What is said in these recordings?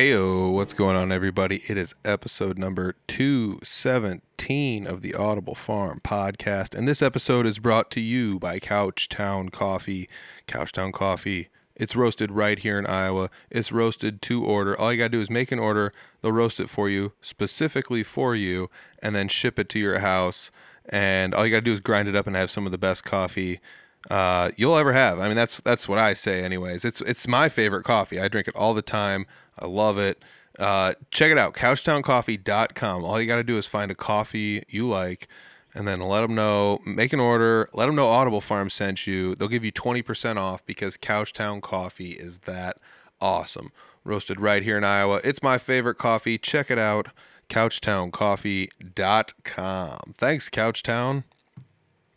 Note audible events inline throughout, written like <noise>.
Heyo, what's going on, everybody? It is episode number 217 of the Audible Farm podcast. And this episode is brought to you by Couchtown Coffee. Couchtown Coffee. It's roasted right here in Iowa. It's roasted to order. All you got to do is make an order. They'll roast it for you, specifically for you, and then ship it to your house. And all you got to do is grind it up and have some of the best coffee uh, you'll ever have. I mean, that's that's what I say, anyways. It's it's my favorite coffee. I drink it all the time. I love it. Uh, check it out, couchtowncoffee.com. All you got to do is find a coffee you like and then let them know, make an order, let them know Audible Farm sent you. They'll give you 20% off because Couchtown Coffee is that awesome. Roasted right here in Iowa. It's my favorite coffee. Check it out, couchtowncoffee.com. Thanks, Couchtown.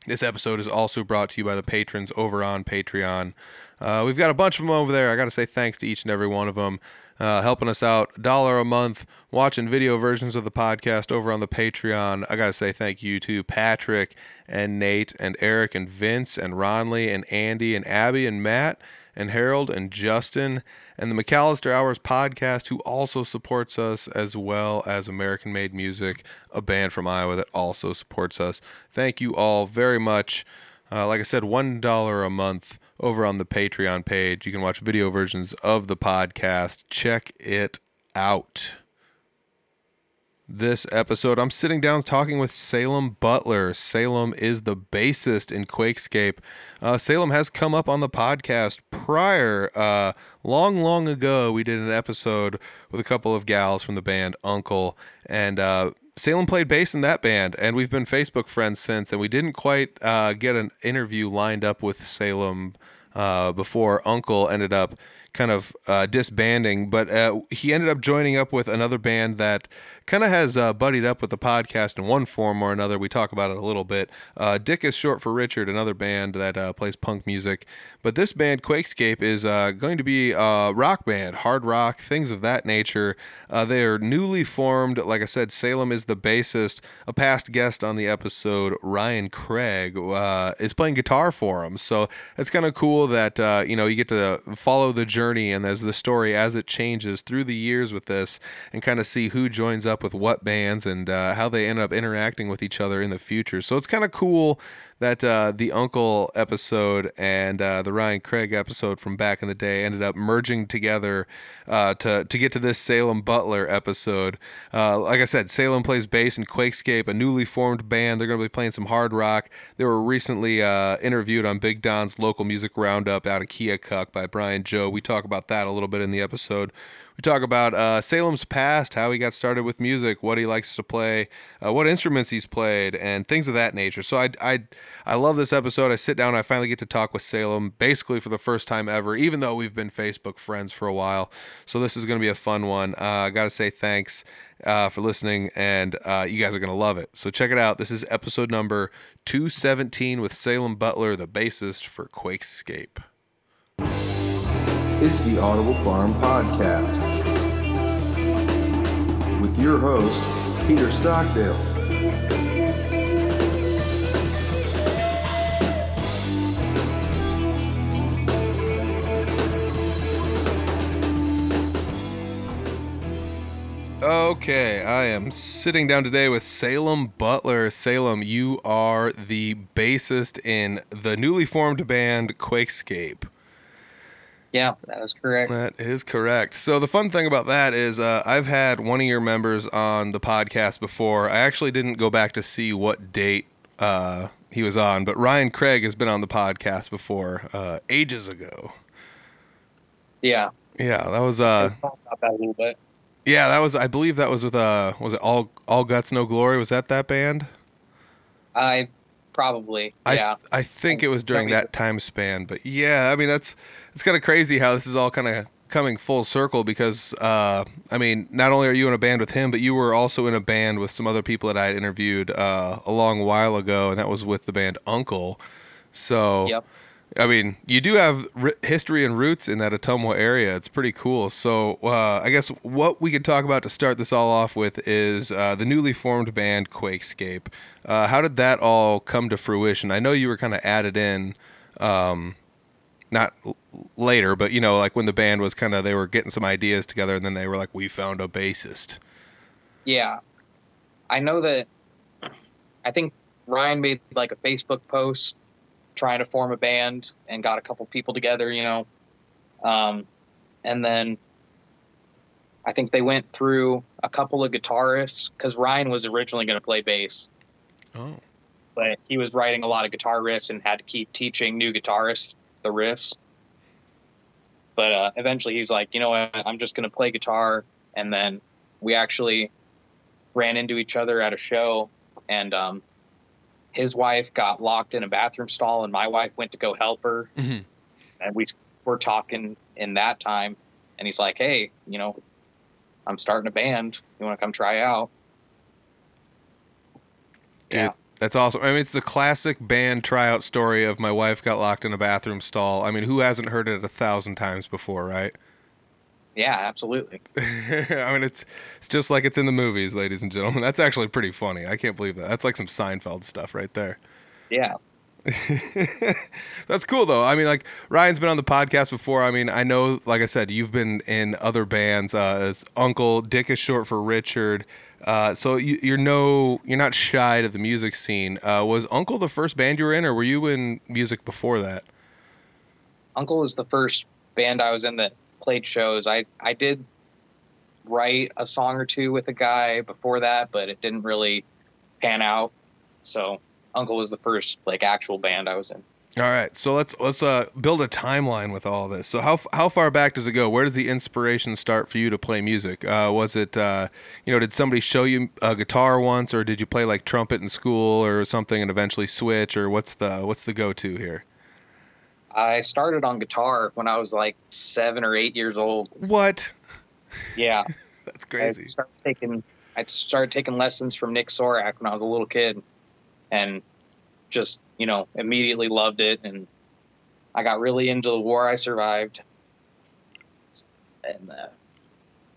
This episode is also brought to you by the patrons over on Patreon. Uh, we've got a bunch of them over there. I got to say thanks to each and every one of them uh, helping us out. Dollar a month, watching video versions of the podcast over on the Patreon. I got to say thank you to Patrick and Nate and Eric and Vince and Ronley and Andy and Abby and Matt and Harold and Justin and the McAllister Hours podcast, who also supports us, as well as American Made Music, a band from Iowa that also supports us. Thank you all very much. Uh, like I said, $1 a month over on the Patreon page. You can watch video versions of the podcast. Check it out. This episode, I'm sitting down talking with Salem Butler. Salem is the bassist in Quakescape. Uh, Salem has come up on the podcast prior. Uh, long, long ago, we did an episode with a couple of gals from the band Uncle, and uh, Salem played bass in that band, and we've been Facebook friends since. And we didn't quite uh, get an interview lined up with Salem uh, before Uncle ended up kind of uh, disbanding, but uh, he ended up joining up with another band that kind of has uh, buddied up with the podcast in one form or another. We talk about it a little bit. Uh, Dick is short for Richard, another band that uh, plays punk music. But this band, Quakescape, is uh, going to be a rock band, hard rock, things of that nature. They are newly formed. Like I said, Salem is the bassist. A past guest on the episode, Ryan Craig, is playing guitar for them. So it's kind of cool that you know you get to follow the journey and as the story as it changes through the years with this, and kind of see who joins up up with what bands and uh, how they end up interacting with each other in the future. So it's kind of cool that uh, the Uncle episode and uh, the Ryan Craig episode from back in the day ended up merging together uh, to to get to this Salem Butler episode. Uh, like I said, Salem plays bass in Quakescape, a newly formed band. They're going to be playing some hard rock. They were recently uh, interviewed on Big Don's local music roundup out of Keokuk by Brian Joe. We talk about that a little bit in the episode. We talk about uh, Salem's past, how he got started with music, what he likes to play, uh, what instruments he's played, and things of that nature. So I, I, I love this episode. I sit down, I finally get to talk with Salem, basically for the first time ever, even though we've been Facebook friends for a while. So this is going to be a fun one. Uh, I got to say thanks uh, for listening, and uh, you guys are going to love it. So check it out. This is episode number 217 with Salem Butler, the bassist for Quakescape. It's the Audible Farm Podcast with your host, Peter Stockdale. Okay, I am sitting down today with Salem Butler. Salem, you are the bassist in the newly formed band Quakescape. Yeah, that is correct. That is correct. So the fun thing about that is uh, I've had one of your members on the podcast before. I actually didn't go back to see what date uh, he was on, but Ryan Craig has been on the podcast before uh, ages ago. Yeah. Yeah, that was uh about that a little bit. yeah, that was I believe that was with uh was it all all guts no glory was that that band? I probably I yeah. th- I think it was during that time span, but yeah, I mean that's it's kind of crazy how this is all kind of coming full circle because uh, I mean not only are you in a band with him, but you were also in a band with some other people that I had interviewed uh, a long while ago, and that was with the band Uncle. So Yep. I mean, you do have r- history and roots in that Ottumwa area. It's pretty cool. So, uh, I guess what we could talk about to start this all off with is uh, the newly formed band Quakescape. Uh, how did that all come to fruition? I know you were kind of added in um, not l- later, but you know, like when the band was kind of they were getting some ideas together, and then they were like, "We found a bassist." Yeah. I know that I think Ryan made like a Facebook post trying to form a band and got a couple people together, you know. Um, and then I think they went through a couple of guitarists because Ryan was originally going to play bass, Oh, but he was writing a lot of guitar riffs and had to keep teaching new guitarists the riffs. But uh, eventually he's like, you know what, I'm just going to play guitar. And then we actually ran into each other at a show, and um, his wife got locked in a bathroom stall, and my wife went to go help her. Mhm. And we were talking in that time, and he's like, hey, you know, I'm starting a band. You want to come try out? Dude, Yeah. that's awesome. I mean, it's the classic band tryout story of my wife got locked in a bathroom stall. I mean, who hasn't heard it a thousand times before, right? Yeah, absolutely. <laughs> I mean, it's it's just like it's in the movies, ladies and gentlemen. That's actually pretty funny. I can't believe that. That's like some Seinfeld stuff right there. Yeah. <laughs> That's cool though. I mean, like Ryan's been on the podcast before. I mean, I know, like I said, you've been in other bands uh, as Uncle. Dick is short for Richard. Uh, so you, you're no, you're not shy to the music scene. Uh, was Uncle the first band you were in, or were you in music before that? Uncle was the first band I was in that played shows. I I did write a song or two with a guy before that, but it didn't really pan out. So Uncle was the first like actual band I was in. All right, so let's let's uh, build a timeline with all this. So how how far back does it go? Where does the inspiration start for you to play music? Uh, was it uh, you know did somebody show you a guitar once, or did you play like trumpet in school or something and eventually switch, or what's the what's the go to here? I started on guitar when I was like seven or eight years old. What? Yeah, <laughs> That's I crazy. started taking I started taking lessons from Nick Sorak when I was a little kid, and just you know immediately loved it, and I got really into the war I survived, and uh,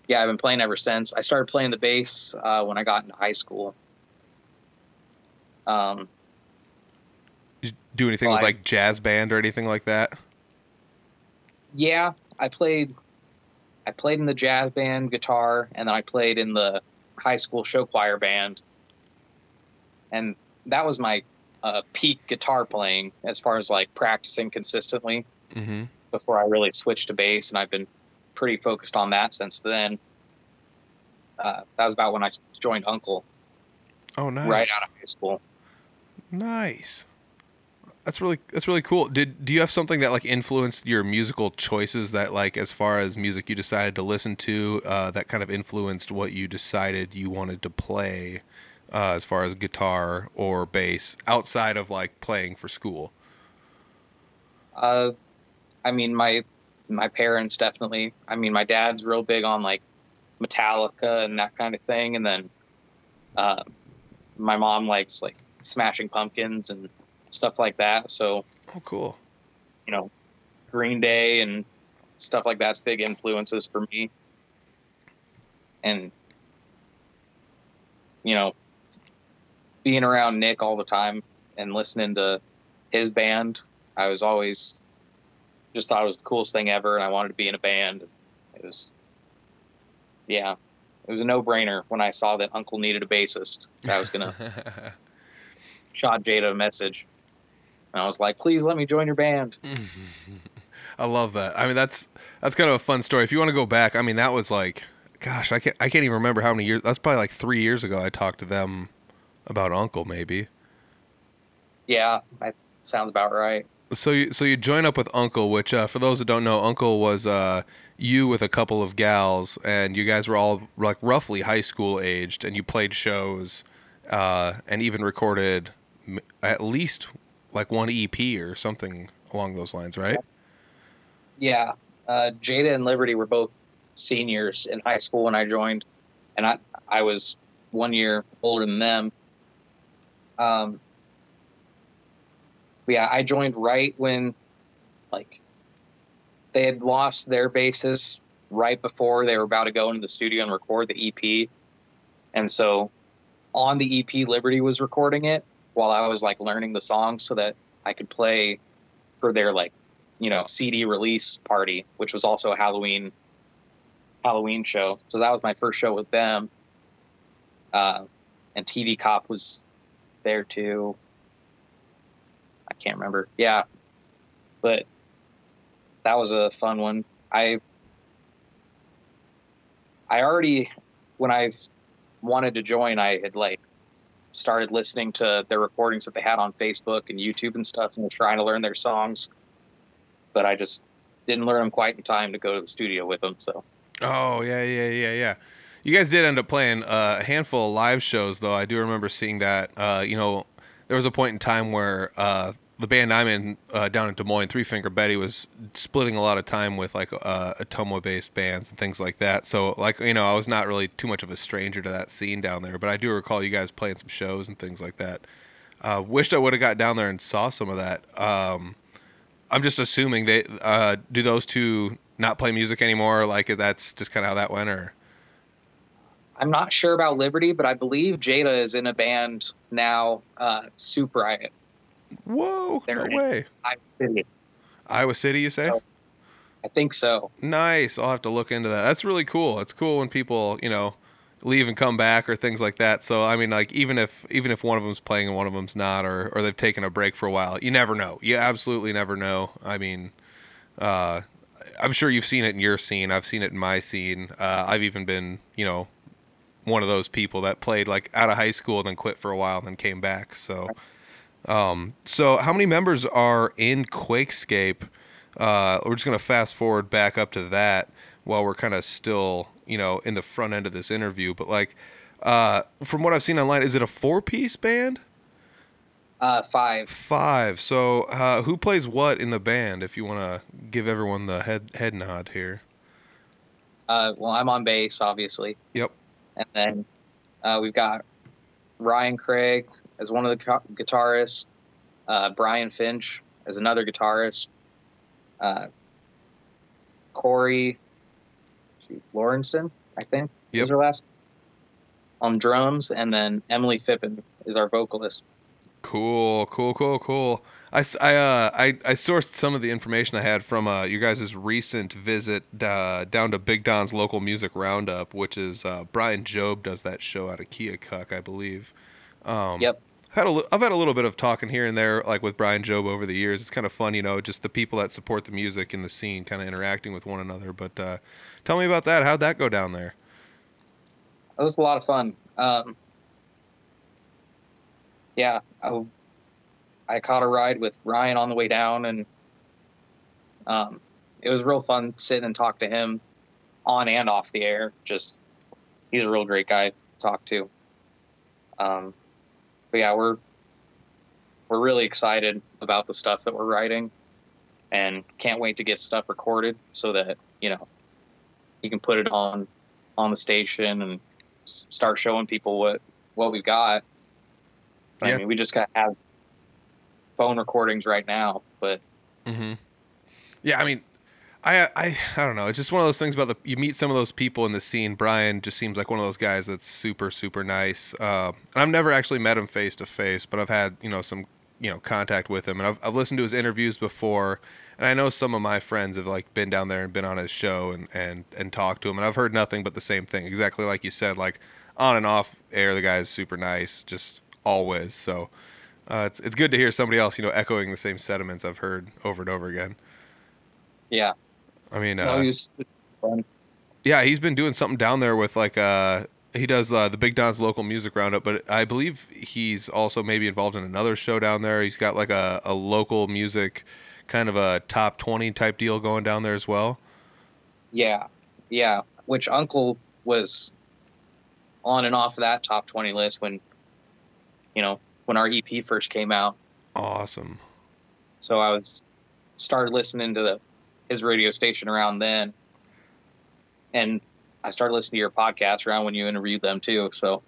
yeah, I've been playing ever since. I started playing the bass uh, when I got into high school. Um, do anything with like- like jazz band or anything like that? yeah, I played. I played in the jazz band guitar, and then I played in the high school show choir band, and that was my uh, peak guitar playing as far as like practicing consistently Mm-hmm. before I really switched to bass, and I've been pretty focused on that since then. Uh, that was about when I joined Uncle, Oh, nice. right out of high school. Nice. That's really that's really cool. Did do you have something that like influenced your musical choices that like as far as music you decided to listen to uh, that kind of influenced what you decided you wanted to play uh, as far as guitar or bass outside of like playing for school? Uh, I mean, my my parents definitely. I mean, my dad's real big on like Metallica and that kind of thing, and then uh, my mom likes like Smashing Pumpkins and stuff like that. So Oh, cool. you know, Green Day and stuff like that's big influences for me. And you know, being around Nick all the time and listening to his band, I was always just thought it was the coolest thing ever and I wanted to be in a band. It was yeah. It was a no brainer when I saw that Uncle needed a bassist. I was gonna <laughs> shot Jada a message. And I was like, please let me join your band. <laughs> I love that. I mean, that's that's kind of a fun story. If you want to go back, I mean, that was like, gosh, I can't I can't even remember how many years. That's probably like three years ago. I talked to them about Uncle, maybe. Yeah, that sounds about right. So you so you join up with Uncle, which uh, for those that don't know, Uncle was uh, you with a couple of gals, and you guys were all like roughly high school aged, and you played shows, uh, and even recorded m- at least like one EP or something along those lines, right? Yeah, uh, Jada and Liberty were both seniors in high school when I joined, and I I was one year older than them. Um, yeah, I joined right when, like, they had lost their basis right before they were about to go into the studio and record the EP, and so on the EP, Liberty was recording it while I was like learning the songs so that I could play for their like you know CD release party, which was also a Halloween Halloween show. So that was my first show with them. Uh, and TV Cop was there too. I can't remember. Yeah, but that was a fun one. I I already when I wanted to join, I had like started listening to their recordings that they had on Facebook and YouTube and stuff, and was trying to learn their songs. But I just didn't learn them quite in time to go to the studio with them. So. Oh yeah, yeah, yeah, yeah. You guys did end up playing a handful of live shows, though. I do remember seeing that. Uh, you know, there was a point in time where uh, the band I'm in uh, down in Des Moines, Three Finger Betty, was splitting a lot of time with like uh, Ottumwa-based bands and things like that. So, like, you know, I was not really too much of a stranger to that scene down there. But I do recall you guys playing some shows and things like that. Uh, wished I would have got down there and saw some of that. Um, I'm just assuming they uh, do those two not play music anymore. Like that's just kind of how that went, or I'm not sure about Liberty, but I believe Jada is in a band now, uh, Super Riot. Whoa! They're no way. Iowa City. Iowa City, you say? So- I think so. Nice. I'll have to look into that. That's really cool. It's cool when people, you know, leave and come back or things like that. So I mean, like even if even if one of them's playing and one of them's not, or or they've taken a break for a while, you never know. You absolutely never know. I mean, uh, I'm sure you've seen it in your scene. I've seen it in my scene. Uh, I've even been, you know, one of those people that played like out of high school and then quit for a while and then came back. So, um, so how many members are in Quakescape? Uh, we're just gonna fast forward back up to that while we're kind of still, you know, in the front end of this interview. But like, uh, from what I've seen online, is it a four-piece band? Uh, five. Five. So, uh, who plays what in the band? If you want to give everyone the head head nod here. Uh, well, I'm on bass, obviously. Yep. And then uh, we've got Ryan Craig as one of the gu- guitarists, uh, Brian Finch as another guitarist, uh, Corey shoot, Lawrenson, I think Yep. is her last on drums, and then Emily Fippen is our vocalist. Cool, cool, cool, cool. I, I, uh, I, I sourced some of the information I had from uh, you guys' recent visit uh, down to Big Don's local music roundup, which is uh, Brian Job does that show out of Keokuk, I believe. Um, Yep. Had a, I've had a little bit of talking here and there, like with Brian Job over the years. It's kind of fun, you know, just the people that support the music in the scene, kind of interacting with one another. But uh, tell me about that. How'd that go down there? It was a lot of fun. Um, yeah, I, I caught a ride with Ryan on the way down, and um, it was real fun sitting and talk to him on and off the air. Just he's a real great guy to talk to. Um, but yeah, we're we're really excited about the stuff that we're writing, and can't wait to get stuff recorded so that you know you can put it on on the station and s- start showing people what what we've got. I mean, we just got have phone recordings right now, but Mm-hmm. Yeah, I mean, I, I I don't know. It's just one of those things about the you meet some of those people in the scene. Brian just seems like one of those guys that's super super nice. Uh, and I've never actually met him face to face, but I've had you know some you know contact with him, and I've I've listened to his interviews before, and I know some of my friends have like been down there and been on his show and and and talked to him, and I've heard nothing but the same thing, exactly like you said, like on and off air, the guy is super nice, just always. So. Uh, it's it's good to hear somebody else, you know, echoing the same sentiments I've heard over and over again. yeah, I mean, uh, yeah, he's been doing something down there with like uh he does uh, the Big Don's local music roundup, but I believe he's also maybe involved in another show down there. He's got like a, a local music kind of a top 20 type deal going down there as well. Yeah, yeah. Which Uncle was on and off that top twenty list when, you know, when our EP first came out. Awesome. So I was started listening to the, his radio station around then, and I started listening to your podcast around when you interviewed them too. So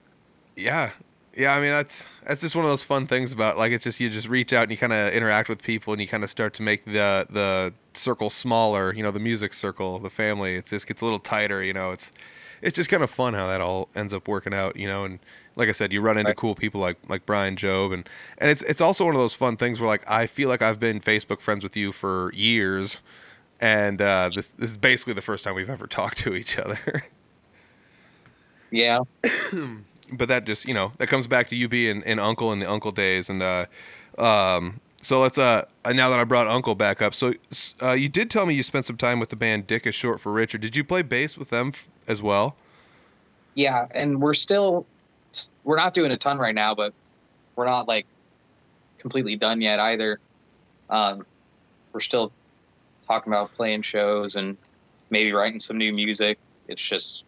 Yeah. Yeah, I mean that's that's just one of those fun things about like it's just you just reach out and you kind of interact with people and you kind of start to make the the circle smaller, you know, the music circle, the family. It just gets a little tighter, you know. It's it's just kind of fun how that all ends up working out, you know. And like I said, you run into Right. cool people like like Brian Job, and and it's it's also one of those fun things where like I feel like I've been Facebook friends with you for years, and uh, this this is basically the first time we've ever <laughs> talked to each other. Yeah. <clears throat> but that just you know that comes back to you being an uncle in the uncle days and uh um so let's uh now that i brought uncle back up so uh you did tell me you spent some time with the band dick is short for richard did you play bass with them f- as well Yeah, and we're still we're not doing a ton right now, but we're not like completely done yet either. Um, we're still talking about playing shows and maybe writing some new music. It's just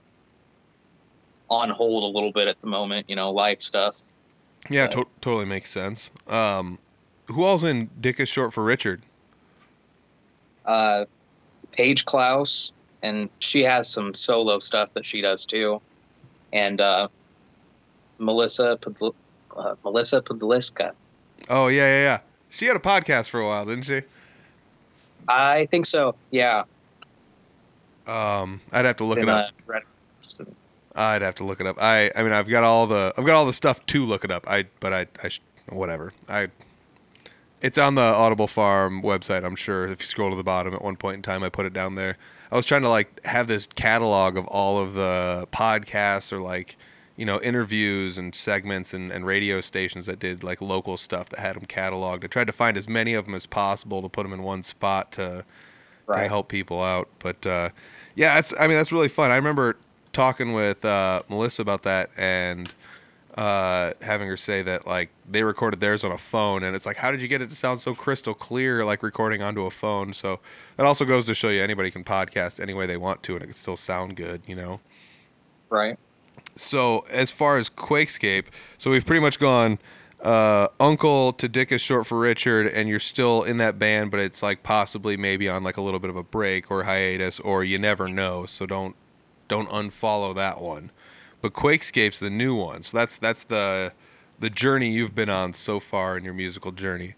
on hold a little bit at the moment, you know, life stuff. yeah to- totally makes sense um who all's in dick is short for richard Uh, Paige Klaus, and she has some solo stuff that she does too, and uh, Melissa Podl- uh, Melissa Podliska. oh yeah yeah yeah she had a podcast for a while didn't she I think so. Yeah. um i'd have to look it up uh, so- I'd have to look it up. I I mean I've got all the I've got all the stuff to look it up. I but I I sh- whatever. I it's on the Audible Farm website. I'm sure if you scroll to the bottom at one point in time, I put it down there. I was trying to like have this catalog of all of the podcasts or like you know interviews and segments and, and radio stations that did like local stuff that had them cataloged. I tried to find as many of them as possible to put them in one spot to to help people out. But uh, yeah, it's I mean that's really fun. I remember talking with uh, Melissa about that and uh, having her say that like they recorded theirs on a phone, and it's like how did you get it to sound so crystal clear like recording onto a phone? So that also goes to show you anybody can podcast any way they want to, and it can still sound good, you know. Right. So as far as Quakescape, so we've pretty much gone uh, Uncle to Dick is short for Richard, and you're still in that band, but it's like possibly maybe on like a little bit of a break or hiatus, or you never know. So don't don't unfollow that one. But Quakescape's the new one, so that's that's the the journey you've been on so far in your musical journey.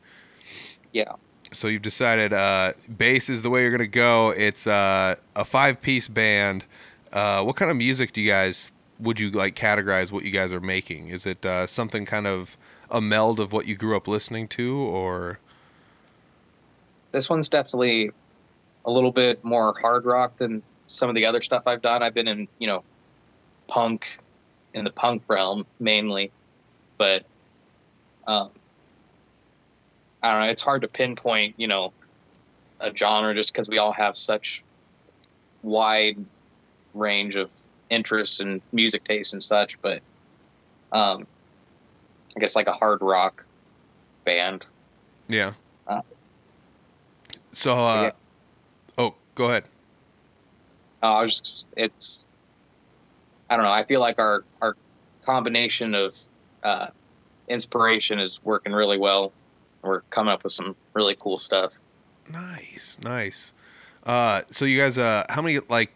Yeah. So you've decided uh, bass is the way you're gonna go. It's uh, a five piece band. Uh, what kind of music do you guys would you like categorize what you guys are making? Is it uh, something kind of a meld of what you grew up listening to, or This one's definitely a little bit more hard rock than some of the other stuff I've done. I've been in, you know, punk in the punk realm mainly, but um, I don't know. It's hard to pinpoint, you know, a genre just because we all have such wide range of interests and music tastes and such. But um, I guess like a hard rock band. yeah? Uh, so, uh, yeah. oh, go ahead. Uh, I was just, it's, I don't know. I feel like our, our combination of uh, inspiration is working really well. We're coming up with some really cool stuff. Nice, nice. Uh, so you guys, uh, how many like,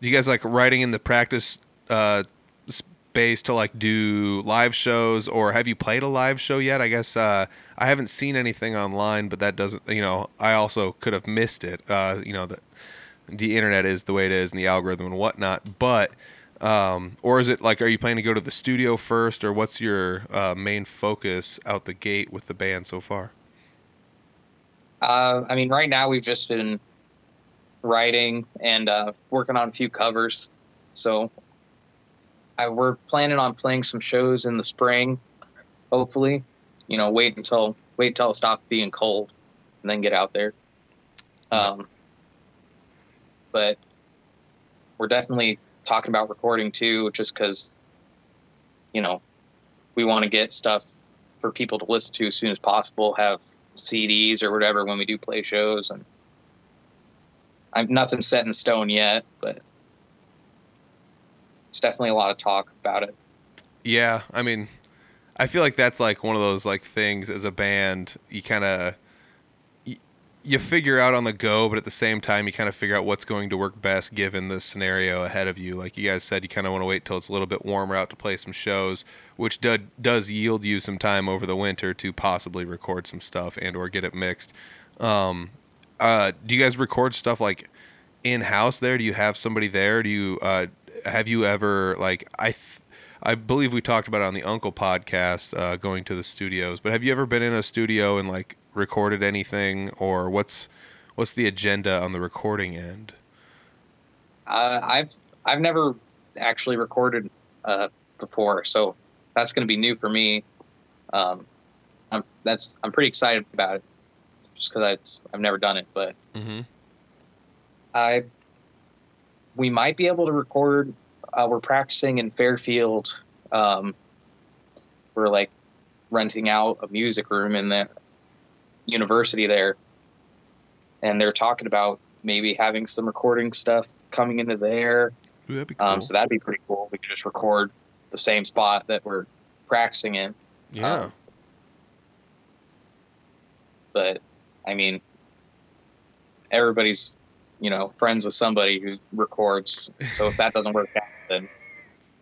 do you guys like writing in the practice uh, space to like do live shows, or have you played a live show yet? I guess uh, I haven't seen anything online, but that doesn't, you know, I also could have missed it. Uh, you know that the internet is the way it is, and the algorithm and whatnot. But um, or is it like, are you planning to go to the studio first, or what's your uh, main focus out the gate with the band so far? Uh, I mean, right now we've just been writing and uh, working on a few covers. So I, we're planning on playing some shows in the spring, hopefully. You know, wait until wait until it stops being cold, and then get out there. Um, but we're definitely talking about recording too, just because you know we want to get stuff for people to listen to as soon as possible. Have CDs or whatever when we do play shows, and I'm nothing set in stone yet, but it's definitely a lot of talk about it. Yeah, I mean, I feel like that's like one of those like things as a band you kind of you, figure out on the go, but at the same time you kind of figure out what's going to work best given the scenario ahead of you. Like you guys said, you kind of want to wait till it's a little bit warmer out to play some shows, which do, does yield you some time over the winter to possibly record some stuff and or get it mixed. Um, uh, do you guys record stuff like in house there? Do you have somebody there? Do you uh, have you ever like I th- I believe we talked about it on the Uncle podcast, uh, going to the studios. But have you ever been in a studio and like recorded anything, or what's what's the agenda on the recording end? Uh, I've I've never actually recorded uh, before, so that's going to be new for me. Um, I'm that's I'm pretty excited about it, just because I've never done it. But Mm-hmm. I we might be able to record. Uh, we're practicing in Fairfield. Um, we're like renting out a music room in the university there, and they're talking about maybe having some recording stuff coming into there. Ooh, that'd be cool. Um, so that'd be pretty cool. We could just record the same spot that we're practicing in. yeah. um, But I mean, everybody's you know friends with somebody who records. So if that doesn't work out, then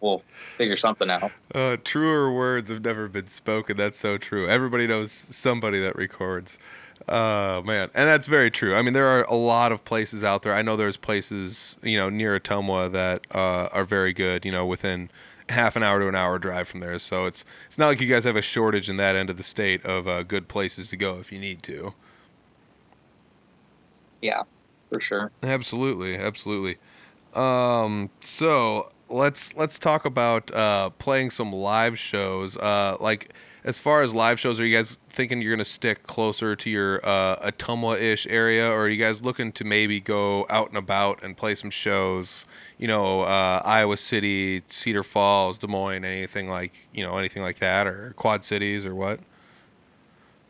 we'll figure something out. Uh, truer words have never been spoken. That's so true. Everybody knows somebody that records. Uh, man, and that's very true. I mean, there are a lot of places out there. I know there's places, you know, near Ottumwa that uh, are very good. You know, within half an hour to an hour drive from there. So it's it's not like you guys have a shortage in that end of the state of uh, good places to go if you need to. Yeah, for sure. Absolutely, absolutely. Um, so let's let's talk about uh, playing some live shows. Uh, like as far as live shows, are you guys thinking you're gonna stick closer to your uh, Ottumwa-ish area, or are you guys looking to maybe go out and about and play some shows? You know, uh, Iowa City, Cedar Falls, Des Moines, anything like you know anything like that, or Quad Cities, or what?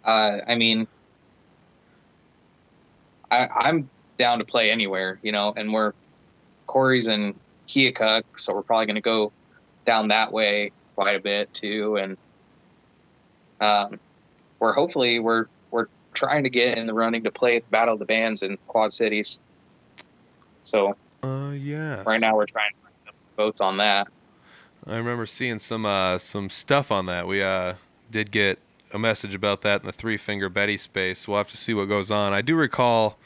Uh, I mean, I, I'm down to play anywhere, you know, and we're Corey's in Keokuk, so we're probably going to go down that way quite a bit too, and um, we're hopefully we're we're trying to get in the running to play at Battle of the Bands in Quad Cities. So Uh, yeah. right now we're trying to find votes on that. I remember seeing some uh, some stuff on that. We uh, did get a message about that in the Three Finger Betty space. We'll have to see what goes on. I do recall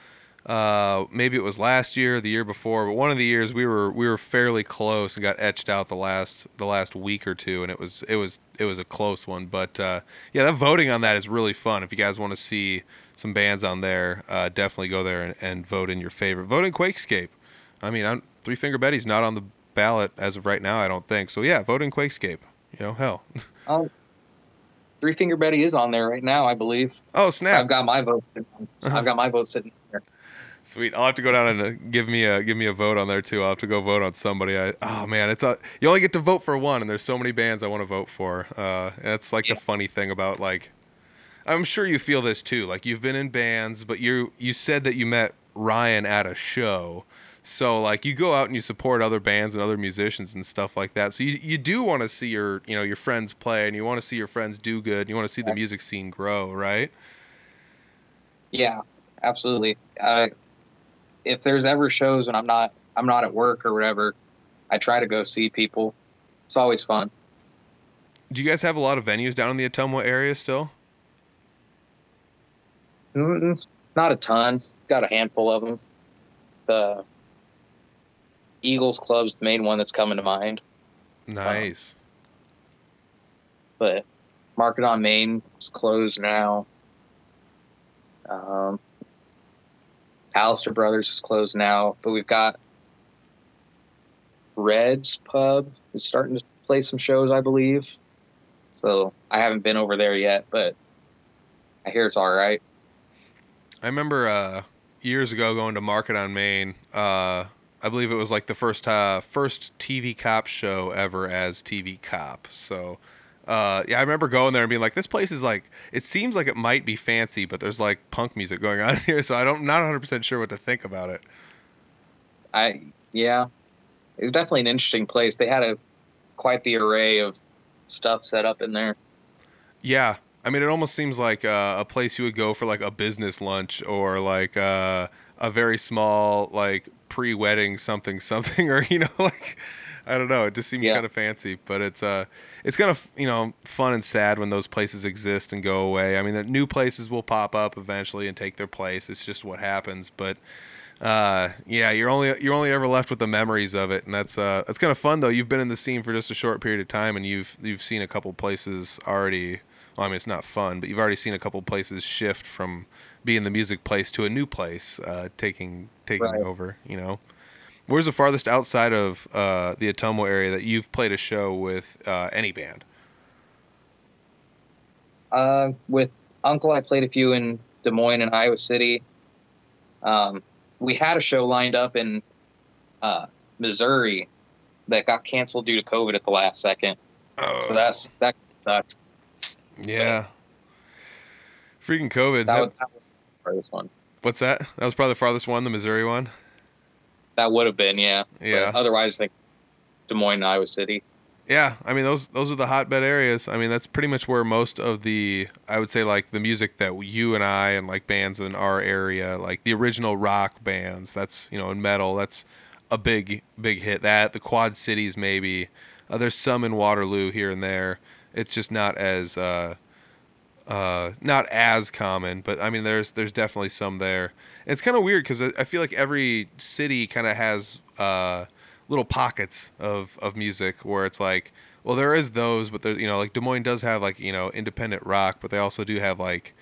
uh, maybe it was last year, the year before, but one of the years we were we were fairly close and got etched out the last the last week or two, and it was it was it was a close one. But uh, yeah, that voting on that is really fun. If you guys want to see some bands on there, uh, definitely go there and, and vote in your favorite. Vote in Quakescape. I mean, I'm, Three Finger Betty's not on the ballot as of right now, I don't think. So yeah, vote in Quakescape. You know, hell. <laughs> Um, Three Finger Betty is on there right now, I believe. Oh So snap! I've got my vote. Sitting on, I've got my vote sitting there. Sweet. I'll have to go down and uh, give me a give me a vote on there too. I'll have to go vote on somebody. I oh man, it's a you only get to vote for one, and there's so many bands I want to vote for. Uh, that's like Yeah. the funny thing about like, I'm sure you feel this too. Like you've been in bands, but you you said that you met Ryan at a show. So like you go out and you support other bands and other musicians and stuff like that. So you, you do want to see your you know your friends play and you want to see your friends do good. And you want to see the music scene grow, right? Yeah, absolutely. Uh, if there's ever shows when I'm not I'm not at work or whatever, I try to go see people. It's always fun. Do you guys have a lot of venues down in the Ottumwa area still? Mm, Not a ton. Got a handful of them. The Eagles Club's the main one that's coming to mind, Nice. but Market on Main is closed now. Um, Alistair Brothers is closed now, but we've got Red's Pub is starting to play some shows, I believe. So I haven't been over there yet, but I hear it's all right. I remember uh, years ago going to Market on Main. Uh, I believe it was like the first uh, first TV cop show ever as TV cop. So uh, yeah, I remember going there and being like, this place is like, it seems like it might be fancy, but there's like punk music going on <laughs> here, so I don't not 100 percent sure what to think about it. I yeah, it was definitely an interesting place. They had a quite the array of stuff set up in there. Yeah. I mean, it almost seems like uh, a place you would go for like a business lunch or like uh, a very small like pre-wedding something something or you know <laughs> like I don't know. It just seemed Yeah. kind of fancy, but it's uh it's kind of you know fun and sad when those places exist and go away. I mean, the new places will pop up eventually and take their place. It's just what happens. But uh, yeah, you're only you're only ever left with the memories of it, and that's uh, that's kind of fun though. You've been in the scene for just a short period of time, and you've you've seen a couple places already. Well, I mean, it's not fun, but you've already seen a couple places shift from being the music place to a new place, uh, taking taking Right. over. You know, where's the farthest outside of uh, the Ottumwa area that you've played a show with uh, any band? Uh, with Uncle, I played a few in Des Moines and Iowa City. Um, we had a show lined up in uh, Missouri that got canceled due to COVID at the last second. Oh, So that's that sucked. yeah. Freaking COVID. That That- would that was the farthest one. What's that? That was probably the farthest one, the Missouri one. That would have been yeah. Yeah. But otherwise, like Des Moines Iowa City. Yeah, I mean those those are the hotbed areas. I mean that's pretty much where most of the I would say like the music that you and I and like bands in our area, like the original rock bands, that's you know in metal, that's a big big hit. That the Quad Cities maybe. Uh, there's some in Waterloo here and there. It's just not as uh, uh, not as common, but I mean there's there's definitely some there. And it's kind of weird because I feel like every city kind of has. Uh, little pockets of of music where it's like well there is those but there you know like Des Moines does have like you know independent rock but they also do have like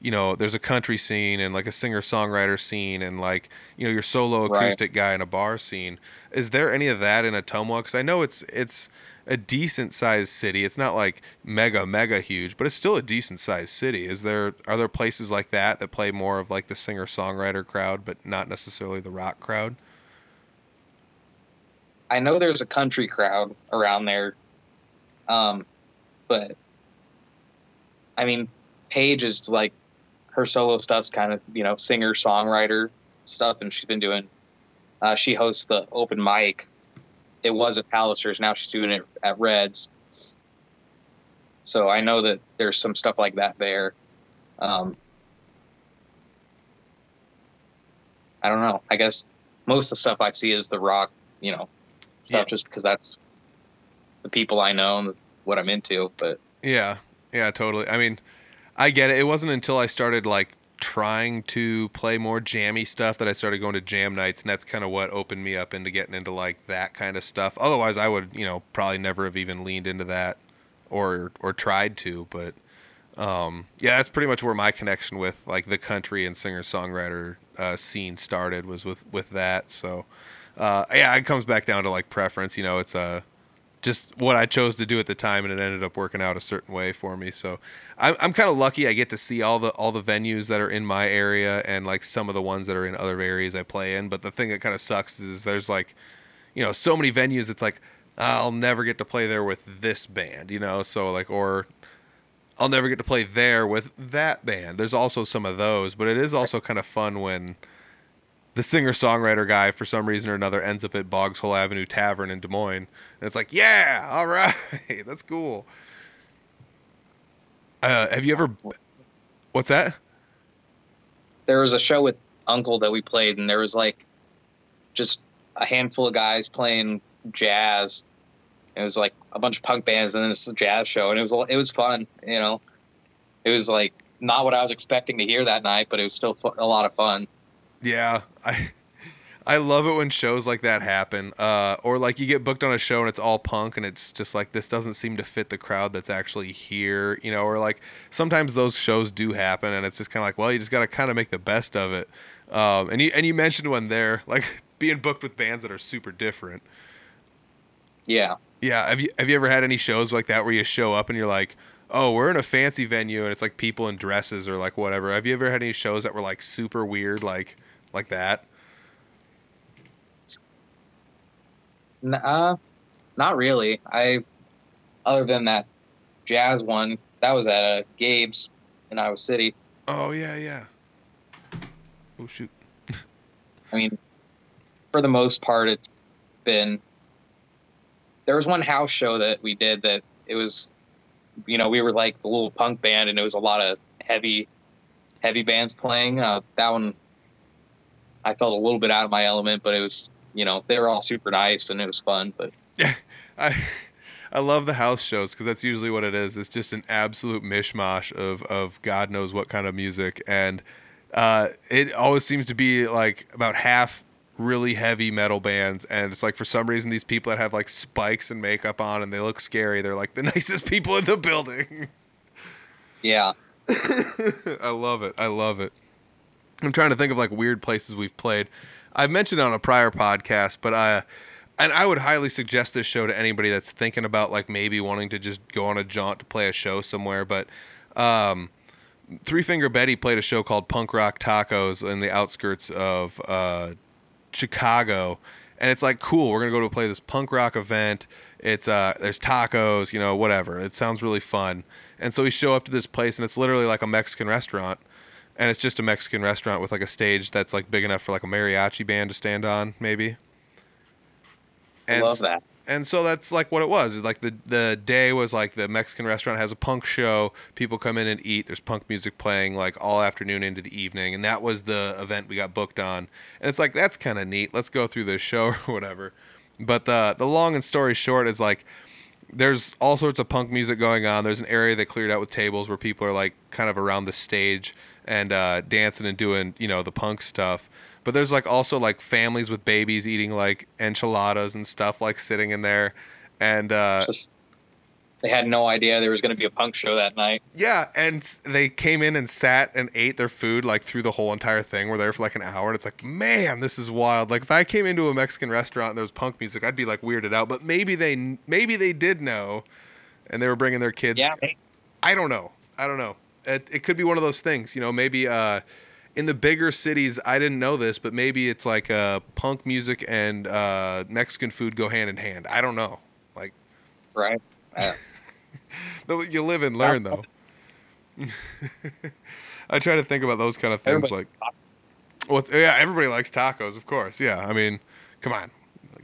you know there's a country scene and like a singer songwriter scene and like you know your solo Right. acoustic guy in a bar scene. Is there any of that in Ottumwa because I know it's it's a decent sized city. It's not like mega mega huge but it's still a decent sized city. Is there are there places like that that play more of like the singer songwriter crowd but not necessarily the rock crowd? I know there's a country crowd around there, um, but I mean, Paige is like her solo stuff's kind of you know singer songwriter stuff, and she's been doing. Uh, she hosts the open mic. It was at Palliser's. Now she's doing it at Reds. So I know that there's some stuff like that there. Um, I don't know. I guess most of the stuff I see is the rock, you know, stuff Yeah. just because that's the people I know and what I'm into. But Yeah, yeah, totally. I mean, I get it. It wasn't until I started like trying to play more jammy stuff that I started going to jam nights, and that's kind of what opened me up into getting into like that kind of stuff. Otherwise, I would, you know, probably never have even leaned into that or or tried to. But um, yeah, that's pretty much where my connection with like the country and singer songwriter uh, scene started was with with that. So uh, yeah, it comes back down to like preference. You know, it's a just what I chose to do at the time, and it ended up working out a certain way for me. So I'm I'm kind of lucky. I get to see all the all the venues that are in my area, and like some of the ones that are in other areas I play in. But the thing that kind of sucks is there's like, you know, so many venues. It's like I'll never get to play there with this band, you know. So like, or I'll never get to play there with that band. There's also some of those, but it is also kind of fun when the singer songwriter guy, for some reason or another, ends up at Boggs Hull Avenue Tavern in Des Moines, and it's like, yeah, <laughs> all right, that's cool. Uh, have you ever? What's that? there was a show with Uncle that we played, and there was like just a handful of guys playing jazz. It was like a bunch of punk bands and then it's a jazz show, and it was it was fun. You know, it was like not what I was expecting to hear that night, but it was still a lot of fun. Yeah, I I love it when shows like that happen. Uh, or like you get booked on a show and it's all punk and it's just like this doesn't seem to fit the crowd that's actually here, you know, or like sometimes those shows do happen and it's just kind of like, well, you just got to kind of make the best of it. Um, and you and you mentioned one there, like <laughs> being booked with bands that are super different. Yeah, Yeah, have you have you ever had any shows like that where you show up and you're like, "Oh, we're in a fancy venue and it's like people in dresses or like whatever." Have you ever had any shows that were like super weird like like that? N- uh, not really. I other than that jazz one that was at uh, Gabe's in Iowa City. Oh yeah, yeah. Oh shoot. I mean, for the most part, it's been. There was one house show that we did that it was, you know, we were like the little punk band, and it was a lot of heavy, heavy bands playing. Uh, that one, I felt a little bit out of my element, but it was, you know, they were all super nice and it was fun. But yeah, <laughs> I I love the house shows because that's usually what it is. It's just an absolute mishmash of of God knows what kind of music, and uh, it always seems to be like about half really heavy metal bands, and it's like for some reason these people that have like spikes and makeup on and they look scary, they're like the <laughs> nicest people in the building. Yeah. <laughs> I love it. I love it. I'm trying to think of like weird places we've played. I've mentioned on a prior podcast, but I and I would highly suggest this show to anybody that's thinking about like maybe wanting to just go on a jaunt to play a show somewhere. But um, Three Finger Betty played a show called Punk Rock Tacos in the outskirts of uh, Chicago, and it's like cool. We're gonna go to play this punk rock event. It's uh, there's tacos, you know, whatever. It sounds really fun. And so we show up to this place, and it's literally like a Mexican restaurant, and it's just a Mexican restaurant with like a stage that's like big enough for like a mariachi band to stand on, maybe. And love that. and so that's like what it was. It's like the the day was like the Mexican restaurant has a punk show. People come in and eat. There's punk music playing like all afternoon into the evening, and that was the event we got booked on. And it's like that's kind of neat. Let's go through this show <laughs> or whatever. But the the long and story short is like there's all sorts of punk music going on. There's an area they cleared out with tables where people are like kind of around the stage and uh, dancing and doing you know the punk stuff. But there's like also like families with babies eating like enchiladas and stuff like sitting in there, and uh, Just they had no idea there was going to be a punk show that night. yeah, and they came in and sat and ate their food like through the whole entire thing. We're there for like an hour, and it's like, man, this is wild. Like if I came into a Mexican restaurant and there was punk music, I'd be like weirded out. But maybe they maybe they did know, and they were bringing their kids. Yeah, I don't know. I don't know. It, it could be one of those things, you know. Maybe uh, in the bigger cities, I didn't know this, but maybe it's like uh, punk music and uh, Mexican food go hand in hand. I don't know. Like right. Though <laughs> you live and learn, Sounds though. <laughs> I try to think about those kind of things. Everybody- like, well, yeah, everybody likes tacos, of course. Yeah, I mean, come on,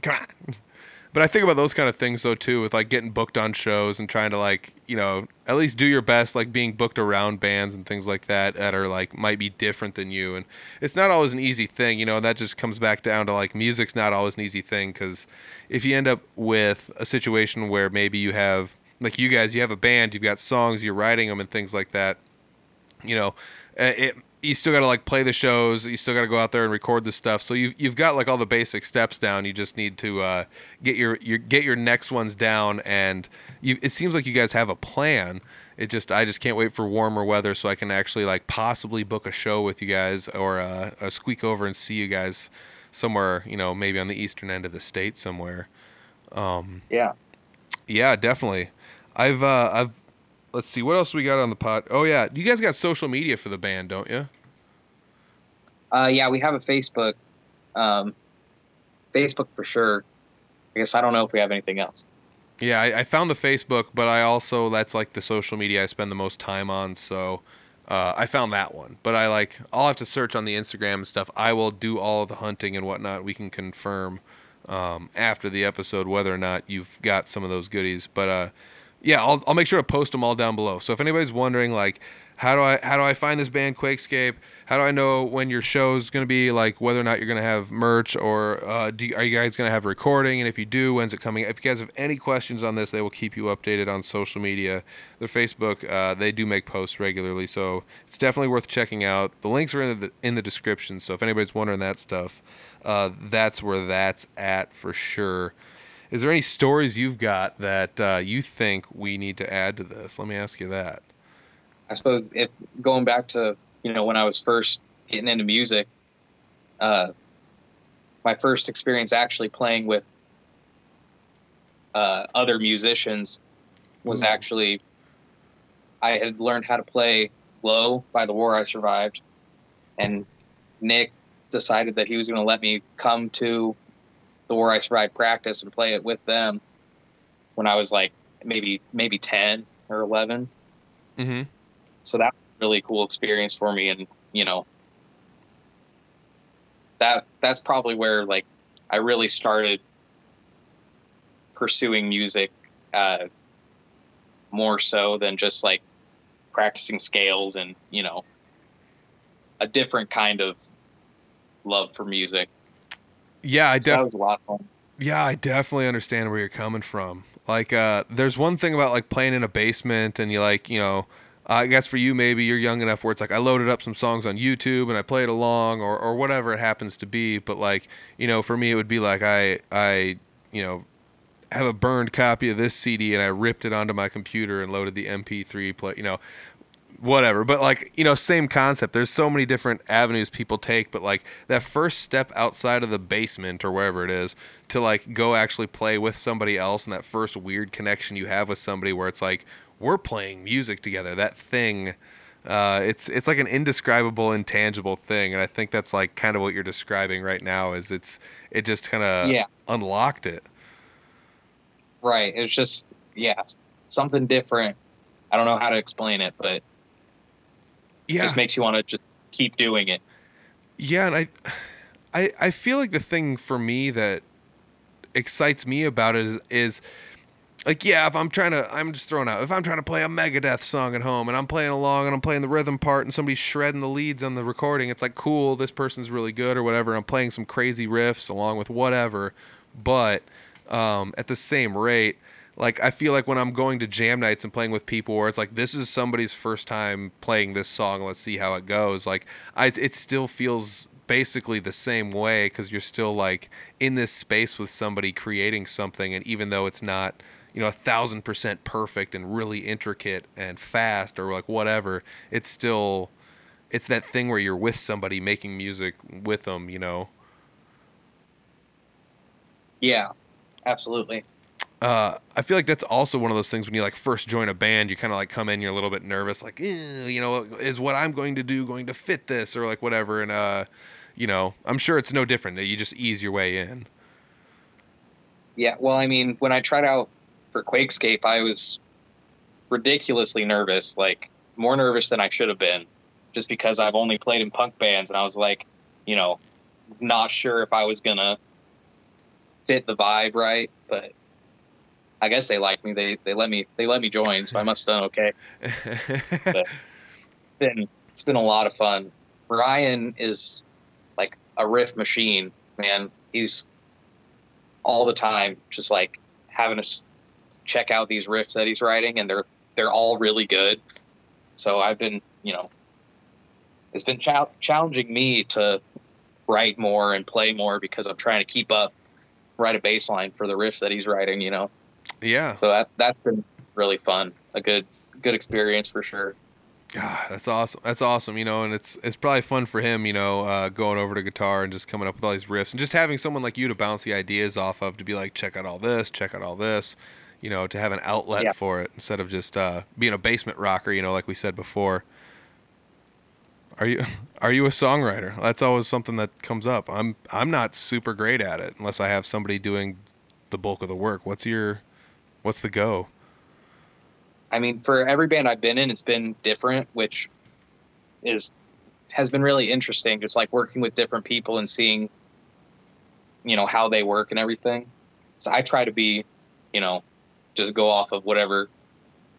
come on. <laughs> But I think about those kind of things though too, with like getting booked on shows and trying to like you know at least do your best, like being booked around bands and things like that that are like might be different than you, and it's not always an easy thing, you know. That just comes back down to like music's not always an easy thing because if you end up with a situation where maybe you have like you guys, you have a band, you've got songs, you're writing them and things like that, you know, uh, it you still got to like play the shows. You still got to go out there and record the stuff. So you've you've got like all the basic steps down. You just need to uh, get your your get your next ones down. And you, it seems like you guys have a plan. It just I just can't wait for warmer weather so I can actually like possibly book a show with you guys or uh, uh, squeak over and see you guys somewhere. You know, maybe on the eastern end of the state somewhere. yeah. Yeah, definitely. I've uh I've let's see what else we got on the pot. Oh yeah, you guys got social media for the band, don't you? Uh, yeah, we have a Facebook. Um, Facebook for sure. I guess I don't know if we have anything else. Yeah, I, I found the Facebook, but I also that's like the social media I spend the most time on. So uh, I found that one, but I like I'll have to search on the Instagram and stuff. I will do all of the hunting and whatnot. We can confirm um, after the episode whether or not you've got some of those goodies. But uh, yeah, I'll I'll make sure to post them all down below. So if anybody's wondering like how do I how do I find this band Quakescape? How do I know when your show's going to be like whether or not you're going to have merch or uh, you, are you guys going to have recording? And if you do, when's it coming? If you guys have any questions on this, they will keep you updated on social media. Their Facebook, uh, they do make posts regularly, so it's definitely worth checking out. The links are in the in the description, so if anybody's wondering that stuff, uh, that's where that's at for sure. Is there any stories you've got that uh, you think we need to add to this? Let me ask you that. I suppose if going back to you know when I was first getting into music, uh, my first experience actually playing with uh, other musicians was Ooh. actually I had learned how to play "Low" by The War I Survived, and Nick decided that he was going to let me come to the War I Survived practice and play it with them when I was like maybe maybe ten or eleven Mm-hmm. so that was a really cool experience for me and you know that that's probably where like i really started pursuing music uh more so than just like practicing scales and you know a different kind of love for music Yeah, I so definitely. was a lot of fun Yeah, I definitely understand where you're coming from. Like, uh, there's one thing about like playing in a basement and you like, you know, I guess for you, maybe you're young enough where it's like I loaded up some songs on YouTube and I played along, or or whatever it happens to be. But like you know, for me, it would be like I I you know have a burned copy of this CD and I ripped it onto my computer and loaded the MP3 play. You know, whatever. But like, you know, same concept. There's so many different avenues people take, but like that first step outside of the basement or wherever it is to like go actually play with somebody else and that first weird connection you have with somebody where it's like we're playing music together. That thing uh, it's it's like an indescribable, intangible thing, and I think that's like kind of what you're describing right now. Is it's it just kind of Yeah. unlocked it. Right. It's just yeah, something different. I don't know how to explain it, but Yeah, just makes you want to just keep doing it. Yeah, and I, I, I feel like the thing for me that excites me about it is, is like, yeah, if I'm trying to, I'm just throwing out, if I'm trying to play a Megadeth song at home and I'm playing along and I'm playing the rhythm part and somebody's shredding the leads on the recording, it's like, cool, this person's really good or whatever. I'm playing some crazy riffs along with whatever, but um, at the same rate, like I feel like when I'm going to jam nights and playing with people where it's like this is somebody's first time playing this song, let's see how it goes. Like I, it still feels basically the same way because you're still like in this space with somebody creating something, and even though it's not you know a thousand percent perfect and really intricate and fast or like whatever, it's still it's that thing where you're with somebody making music with them, you know. Yeah, absolutely. Uh, I feel like that's also one of those things when you like first join a band, you kind of like come in, you're a little bit nervous, like, you know, is what I'm going to do going to fit this or like whatever. And, uh, you know, I'm sure it's no different. You just ease your way in. Yeah, well, I mean, when I tried out for Quakescape, I was ridiculously nervous, like more nervous than I should have been, just because I've only played in punk bands, and I was like, you know, not sure if I was gonna fit the vibe right, but I guess they liked me. They they let me they let me join, so I must have done okay. <laughs> It's Been it's been a lot of fun. Ryan is like a riff machine, man. He's all the time just like having us check out these riffs that he's writing and they're they're all really good so i've been you know it's been chal- challenging me to write more and play more because i'm trying to keep up write a bass line for the riffs that he's writing you know yeah. so that that's been really fun a good good experience for sure Ah, that's awesome. That's awesome. You know, and it's it's probably fun for him. You know, uh, going over to guitar and just coming up with all these riffs and just having someone like you to bounce the ideas off of to be like, check out all this, check out all this. You know, to have an outlet Yeah. for it instead of just uh, being a basement rocker. You know, like we said before. Are you <laughs> are you a songwriter? That's always something that comes up. I'm I'm not super great at it unless I have somebody doing the bulk of the work. What's your what's the go? I mean, for every band I've been in, it's been different, which is has been really interesting. Just like working with different people and seeing, you know, how they work and everything. So I try to be, you know, just go off of whatever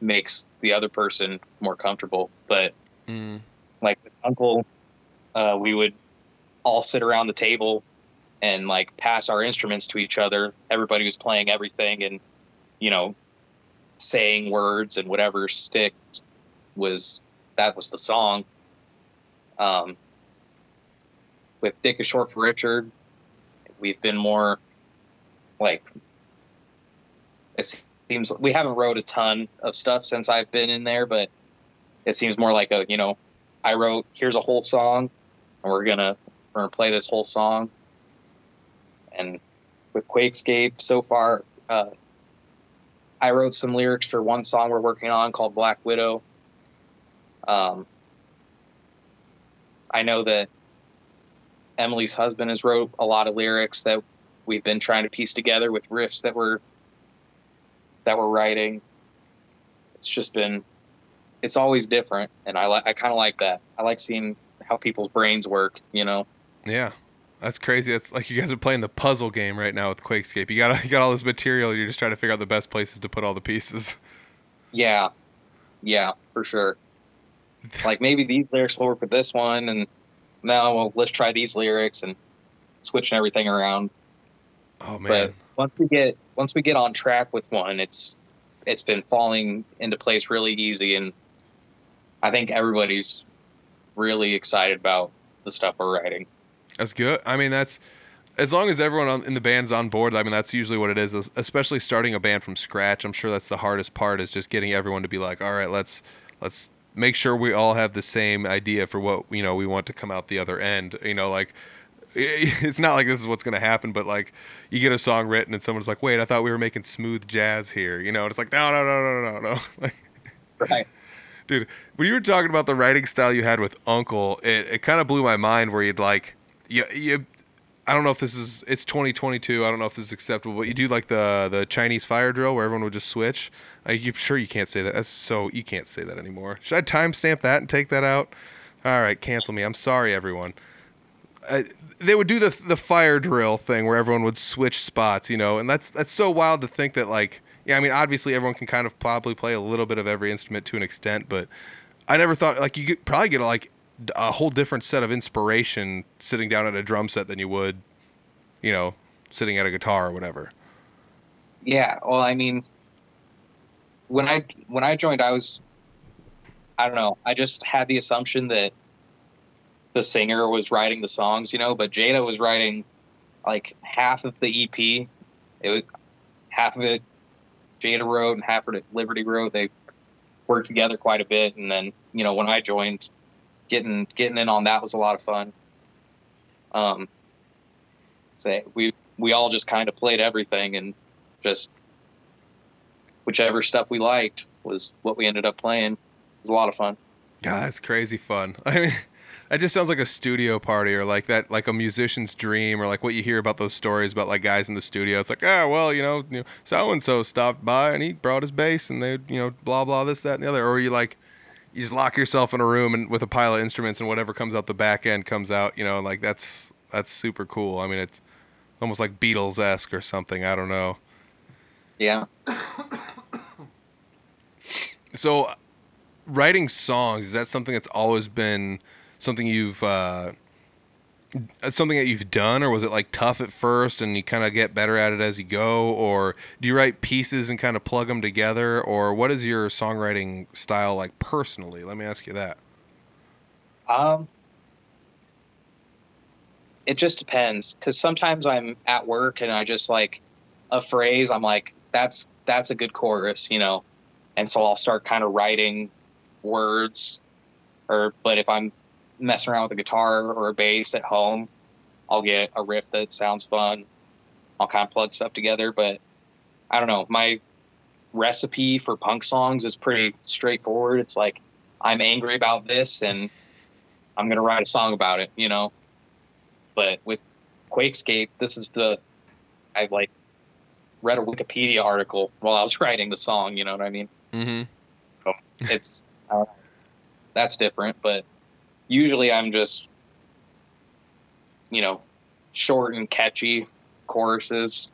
makes the other person more comfortable. But Mm, like with Uncle, uh, we would all sit around the table and like pass our instruments to each other. Everybody was playing everything and, you know, saying words and whatever stick was that was the song. Um, with Dick is short for Richard, we've been more like it seems we haven't wrote a ton of stuff since I've been in there, but it seems more like a you know I wrote here's a whole song and we're gonna we're gonna play this whole song and with Quakescape so far uh, I wrote some lyrics for one song we're working on called Black Widow. Um, I know that Emily's husband has wrote a lot of lyrics that we've been trying to piece together with riffs that we're that we're writing. It's just been it's always different and i like i kind of like that. I like seeing how people's brains work you know? Yeah, that's crazy. That's like you guys are playing the puzzle game right now with Quakescape. You got you got all this material. You're just trying to figure out the best places to put all the pieces. yeah yeah for sure like maybe these lyrics will work with this one and now well let's try these lyrics and switching everything around Oh man, but once we get once we get on track with one it's it's been falling into place really easy and I think everybody's really excited about the stuff we're writing. That's good. I mean, that's as long as everyone on, in the band's on board. I mean, that's usually what it is. Especially starting a band from scratch. I'm sure that's the hardest part is just getting everyone to be like, all right, let's let's make sure we all have the same idea for what you know we want to come out the other end. You know, like <laughs> it's not like this is what's going to happen, but like you get a song written and someone's like, wait, I thought we were making smooth jazz here. You know, and it's like, no, no, no, no, no, no. <laughs> Like, Right. dude when you were talking about the writing style you had with uncle it, it kind of blew my mind where you'd like you, you i don't know if this is it's 2022 i don't know if this is acceptable but you do like the the chinese fire drill where everyone would just switch? Like, you sure you can't say that that's so you can't say that anymore. Should i timestamp that and take that out? All right cancel me i'm sorry everyone. They would do the the fire drill thing where everyone would switch spots, you know, and that's that's so wild to think that like yeah, I mean obviously everyone can kind of probably play a little bit of every instrument to an extent, but I never thought like you could probably get like a whole different set of inspiration sitting down at a drum set than you would, you know, sitting at a guitar or whatever. Yeah. Well, I mean, when I when I joined, I was I don't know. I just had the assumption that the singer was writing the songs, you know, but Jada was writing like half of the EP. It was half of it Jada wrote and half of it Liberty wrote. They worked together quite a bit, and then you know when I joined, getting getting in on that was a lot of fun. Um, so we we all just kind of played everything and just whichever stuff we liked was what we ended up playing. It was a lot of fun. God, that's crazy fun. <laughs> I mean, that just sounds like a studio party or like that, like a musician's dream or like what you hear about those stories about like guys in the studio. It's like, ah, well, you know, you know, so and so stopped by and he brought his bass and they, you know, blah blah this that and the other. Or you like, you just lock yourself in a room and with a pile of instruments and whatever comes out the back end comes out. You know, like that's that's super cool. I mean, it's almost like Beatles esque or something. I don't know. Yeah. So, writing songs is that something that's always been something you've uh, uh, something that you've done, or was it like tough at first and you kind of get better at it as you go, or do you write pieces and kind of plug them together, or what is your songwriting style like personally? Let me ask you that. Um, it just depends because sometimes I'm at work and I just like a phrase. I'm like, that's that's a good chorus, you know, and so I'll start kind of writing words. Or, but if I'm messing around with a guitar or a bass at home, I'll get a riff that sounds fun. I'll kind of plug stuff together. But I don't know. My recipe for punk songs is pretty straightforward. It's like I'm angry about this and I'm gonna write a song about it, you know. But with Quakescape, this is the I like read a Wikipedia article while I was <laughs> writing the song. You know what I mean? Mm-hmm. It's uh, that's different, but usually I'm just you know short and catchy choruses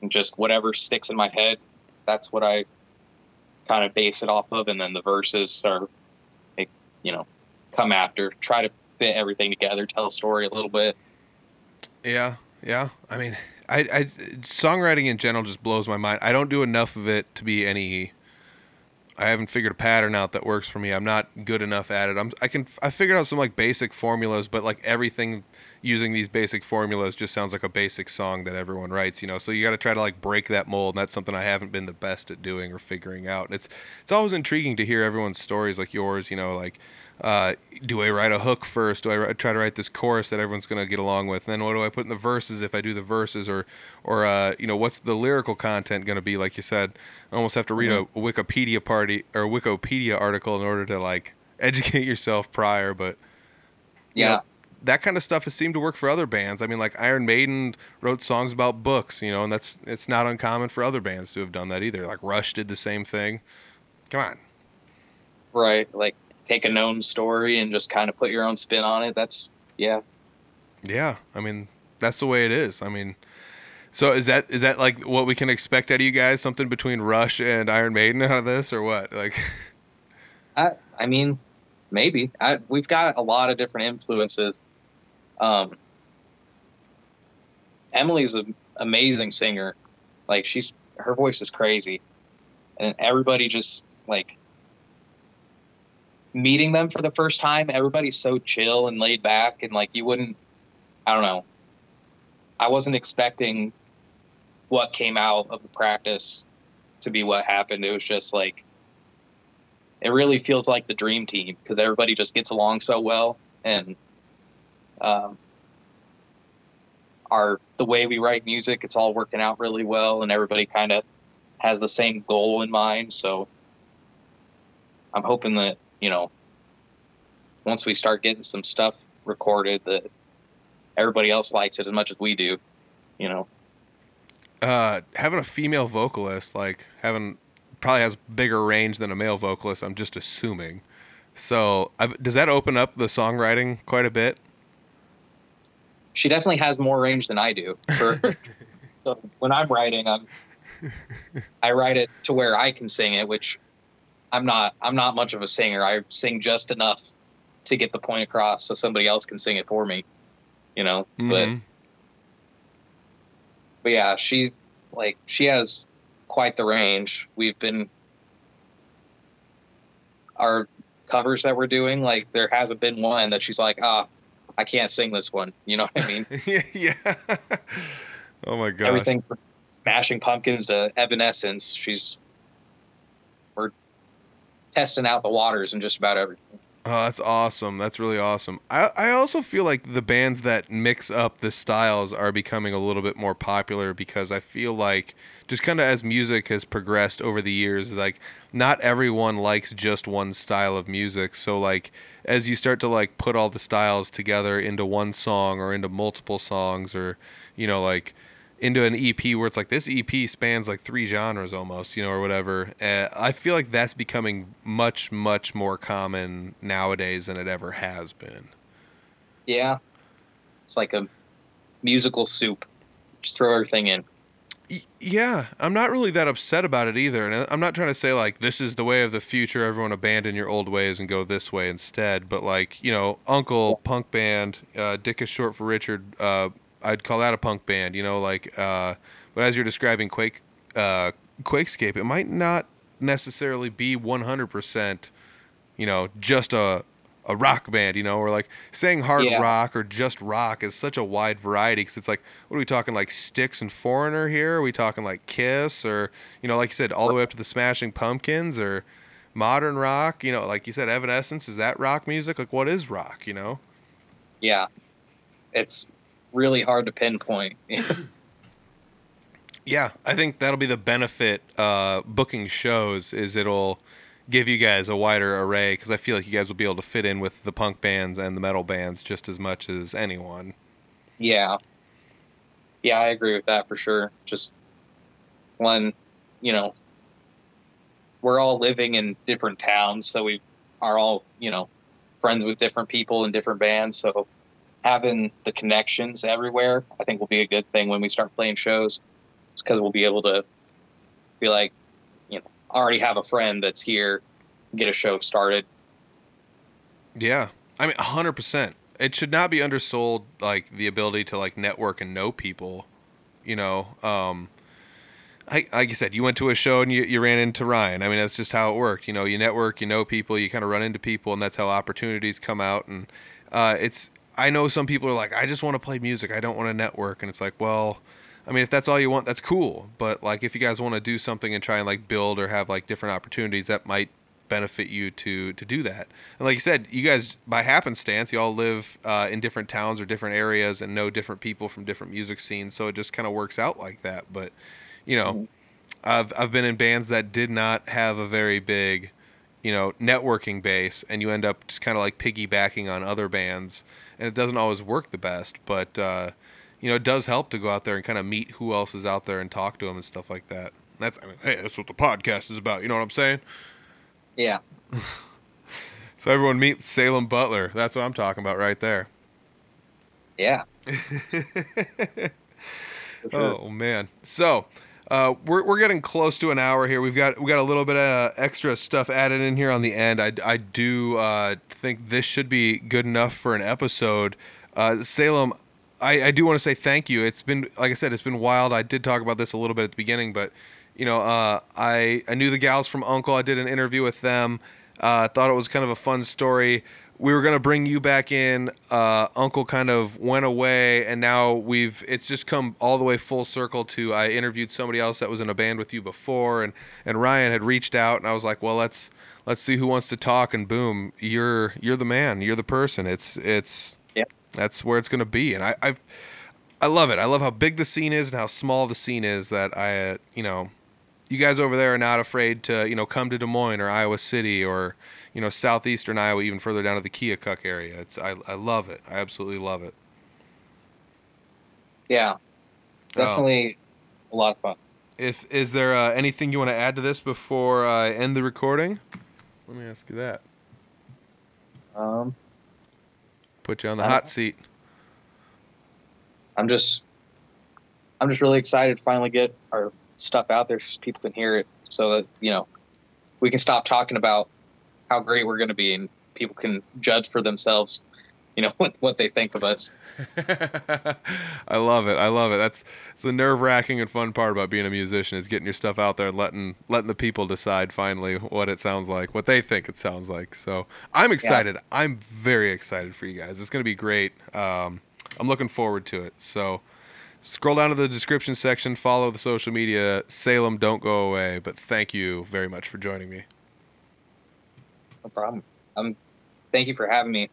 and just whatever sticks in my head. That's what I kind of base it off of, and then the verses are, you know, come after. Try to fit everything together, tell a story a little bit. Yeah, yeah. I mean, I, I songwriting in general just blows my mind. I don't do enough of it to be any. I haven't figured a pattern out that works for me. I'm not good enough at it. I'm I can I figured out some like basic formulas, but like everything using these basic formulas just sounds like a basic song that everyone writes, you know. So you got to try to like break that mold, and that's something I haven't been the best at doing or figuring out. And it's it's always intriguing to hear everyone's stories like yours, you know, like uh, do I write a hook first? Do I write, try to write this chorus that everyone's going to get along with? Then what do I put in the verses if I do the verses, or or uh, you know what's the lyrical content going to be? Like you said, I almost have to read a, a Wikipedia party or Wikipedia article in order to like <laughs> educate yourself prior. But you Yeah, know, that kind of stuff has seemed to work for other bands. I mean, like Iron Maiden wrote songs about books, you know, and that's it's not uncommon for other bands to have done that either. Like Rush did the same thing. Come on. right. Like take a known story and just kind of put your own spin on it. That's yeah. Yeah, I mean that's the way it is. I mean, so is that is that like what we can expect out of you guys? Something between Rush and Iron Maiden out of this, or what? Like, I I mean, maybe. I we've got a lot of different influences. Um, Emily's an amazing singer. Like she's her voice is crazy, and everybody just like meeting them for the first time, everybody's so chill and laid back, and like you wouldn't. I don't know. I wasn't expecting what came out of the practice to be what happened. It was just like it really feels like the dream team because everybody just gets along so well and um, our the way we write music it's all working out really well and everybody kind of has the same goal in mind so i'm hoping that you know once we start getting some stuff recorded that everybody else likes it as much as we do you know uh, having a female vocalist, like having probably has bigger range than a male vocalist. I'm just assuming. So I, does that open up the songwriting quite a bit? She definitely has more range than I do. For, <laughs> so when I'm writing, I'm I write it to where I can sing it, which I'm not. I'm not much of a singer. I sing just enough to get the point across, so somebody else can sing it for me. You know, mm-hmm. but but yeah, she's like she has quite the range. We've been our covers that we're doing, like there hasn't been one that she's like, ah, oh, I can't sing this one. You know what I mean? <laughs> yeah. <laughs> oh my god. Everything from Smashing Pumpkins to Evanescence, she's testing out the waters and just about everything. Oh, that's awesome. That's really awesome. I, I also feel like the bands that mix up the styles are becoming a little bit more popular because I feel like just kind of as music has progressed over the years, like not everyone likes just one style of music. So like as you start to like put all the styles together into one song or into multiple songs or you know like into an EP where it's like this EP spans like three genres almost, you know, or whatever. Uh, I feel like that's becoming much, much more common nowadays than it ever has been. Yeah. It's like a musical soup. Just throw everything in. Yeah, I'm not really that upset about it either. And I'm not trying to say like this is the way of the future, everyone abandon your old ways and go this way instead. But like, you know, Uncle, punk band, uh, Dick is short for Richard, uh, I'd call that a punk band, you know, like. Uh, but as you're describing Quake, uh, Quakescape, it might not necessarily be 100%, you know, just a a rock band, you know, or like saying hard yeah. rock or just rock is such a wide variety because it's like, what are we talking like Styx and Foreigner here? Are we talking like Kiss or, you know, like you said, all the way up to the Smashing Pumpkins or modern rock? You know, like you said, Evanescence, is that rock music? Like, what is rock, you know? Yeah. It's really hard to pinpoint. <laughs> yeah, I think that'll be the benefit uh, booking shows is it'll give you guys a wider array because I feel like you guys will be able to fit in with the punk bands and the metal bands just as much as anyone. Yeah. Yeah, I agree with that for sure. Just when, you know, we're all living in different towns, so we are all, you know, friends with different people in different bands. So having the connections everywhere, I think will be a good thing when we start playing shows, because we'll be able to be like, you know, already have a friend that's here, get a show started. Yeah, I mean, hundred percent. It should not be undersold, like the ability to like network and know people. You know, um, I, like you said, you went to a show and you, you ran into Ryan. I mean, that's just how it worked. You know, you network, you know people, you kind of run into people, and that's how opportunities come out. And uh, it's I know some people are like, I just want to play music. I don't want to network. And it's like, well, I mean, if that's all you want, that's cool. But like, if you guys want to do something and try and like build or have like different opportunities, that might benefit you to to do that. And like you said, you guys by happenstance, you all live uh, in different towns or different areas and know different people from different music scenes. So it just kind of works out like that. But you know, mm-hmm. I've I've been in bands that did not have a very big, you know, networking base, and you end up just kind of like piggybacking on other bands and it doesn't always work the best, but uh, you know, it does help to go out there and kind of meet who else is out there and talk to them and stuff like that. That's I mean, hey, that's what the podcast is about. You know what I'm saying? Yeah. <laughs> so everyone meet Salem Butler. That's what I'm talking about right there. Yeah. <laughs> sure. Oh man. So uh, we're, we're getting close to an hour here. We've got we got a little bit of extra stuff added in here on the end. I, I do uh, think this should be good enough for an episode. Uh, Salem, I, I do want to say thank you. It's been like I said, it's been wild. I did talk about this a little bit at the beginning, but you know, uh, I I knew the gals from Uncle. I did an interview with them. Uh, thought it was kind of a fun story. We were gonna bring you back in. Uh, Uncle kind of went away, and now we've it's just come all the way full circle to I interviewed somebody else that was in a band with you before, and and Ryan had reached out, and I was like, well, let's let's see who wants to talk, and boom, you're you're the man, you're the person. It's it's Yeah. that's where it's gonna be, and I I've I love it. I love how big the scene is and how small the scene is. That I, uh, you know, you guys over there are not afraid to, you know, come to Des Moines or Iowa City or, you know, southeastern Iowa, even further down to the Keokuk area. It's I, I love it. I absolutely love it. Yeah, Oh. definitely a lot of fun. If is there uh, anything you want to add to this before I end the recording? Let me ask you that. Um, Put you on the hot seat. I'm just, I'm just really excited to finally get our stuff out there so people can hear it, so that you know, we can stop talking about how great we're going to be, and people can judge for themselves, you know, <laughs> what what they think of us. <laughs> I love it. I love it. That's the nerve wracking and fun part about being a musician is getting your stuff out there and letting letting the people decide finally what it sounds like, what they think it sounds like. So I'm excited. I'm very excited for you guys. It's gonna be great. Um, I'm looking forward to it. So scroll down to the description section, follow the social media. Salem, don't go away. But thank you very much for joining me. No problem. Um, thank you for having me.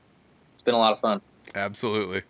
It's been a lot of fun. Absolutely.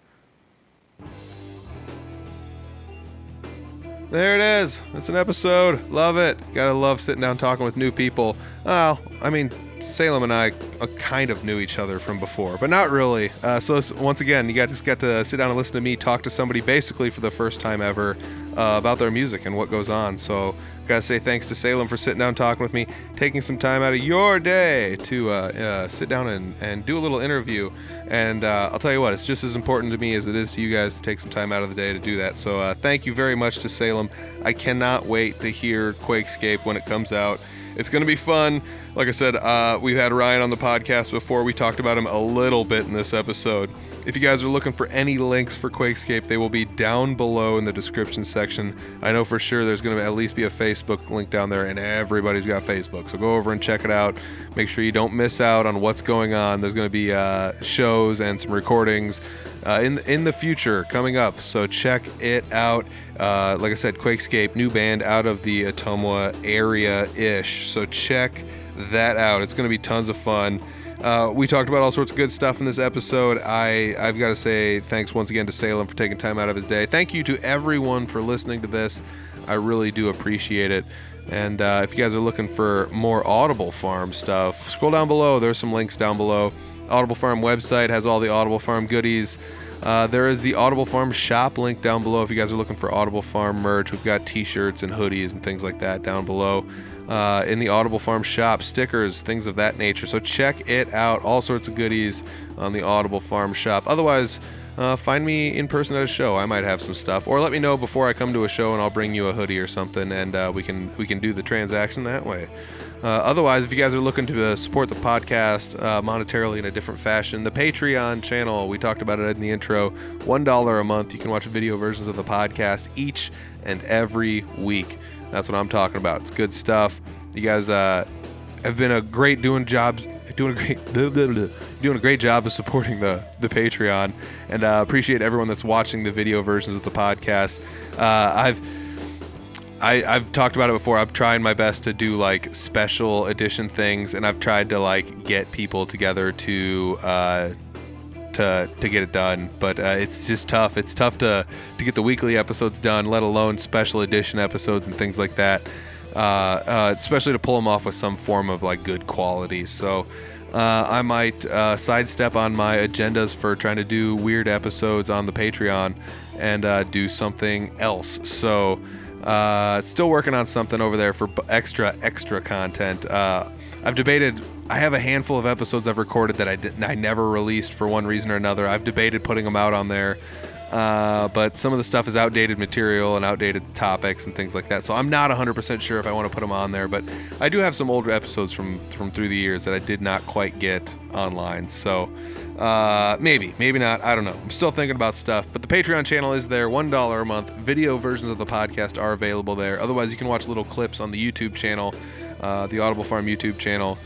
There it is. It's an episode. Love it. Gotta love sitting down talking with new people. Well, I mean, Salem and I uh, kind of knew each other from before, but not really. Uh, so once again, you got just got to sit down and listen to me talk to somebody basically for the first time ever uh, about their music and what goes on. So gotta say thanks to Salem for sitting down talking with me, taking some time out of your day to uh, uh, sit down and, and do a little interview. And I'll tell you what, it's just as important to me as it is to you guys to take some time out of the day to do that. So thank you very much to Salem. I cannot wait to hear Quakescape when it comes out. It's to be fun. Like I said, uh, we've had Ryan on the podcast before. We talked about him a little bit in this episode. If you guys are looking for any links for Quakescape, they will be down below in the description section. I know for sure there's going to at least be a Facebook link down there, and everybody's got Facebook. So go over and check it out. Make sure you don't miss out on what's going on. There's going to be uh, shows and some recordings uh, in in the future coming up. So check it out. Uh, like I said, Quakescape, new band out of the Ottumwa area ish. So check that out. It's going to be tons of fun. Uh, we talked about all sorts of good stuff in this episode. I I've got to say thanks once again to Salem for taking time out of his day. Thank you to everyone for listening to this. I really do appreciate it. And uh, if you guys are looking for more Audible Farm stuff, scroll down below. There's some links down below. Audible Farm website has all the Audible Farm goodies. Uh, there is the Audible Farm shop link down below if you guys are looking for Audible Farm merch. We've got T-shirts and hoodies and things like that down below. Uh, in the Audible Farm shop, stickers, things of that nature. So check it out. All sorts of goodies on the Audible Farm shop. Otherwise, uh, find me in person at a show. I might have some stuff, or let me know before I come to a show, and I'll bring you a hoodie or something, and uh, we can we can do the transaction that way. Uh, otherwise, if you guys are looking to uh, support the podcast uh, monetarily in a different fashion, the Patreon channel, we talked about it in the intro, $1 a month. You can watch video versions of the podcast each and every week. That's what I'm talking about. It's good stuff. You guys uh, have been a great doing job, doing a great, <laughs> doing a great job of supporting the the Patreon, and uh, appreciate everyone that's watching the video versions of the podcast. Uh, I've I, I've talked about it before. I'm trying my best to do like special edition things, and I've tried to like get people together to uh, to to get it done. But uh, it's just tough. It's tough to to get the weekly episodes done, let alone special edition episodes and things like that. Uh, uh, especially to pull them off with some form of like good quality. So. Uh, I might uh, sidestep on my agendas for trying to do weird episodes on the Patreon and uh, do something else. So, still working on something over there for extra extra content. I've debated. I have a handful of episodes I've recorded that I did, I never released for one reason or another. I've debated putting them out on there, uh, but some of the stuff is outdated material and outdated topics and things like that. So I'm not 100% sure if I want to put them on there. But I do have some older episodes from from through the years that I did not quite get online. So. Uh, maybe, maybe not. I don't know. I'm still thinking about stuff. But the Patreon channel is there, one dollar a month. Video versions of the podcast are available there. Otherwise, you can watch little clips on the YouTube channel, uh, the Audible Farm YouTube channel.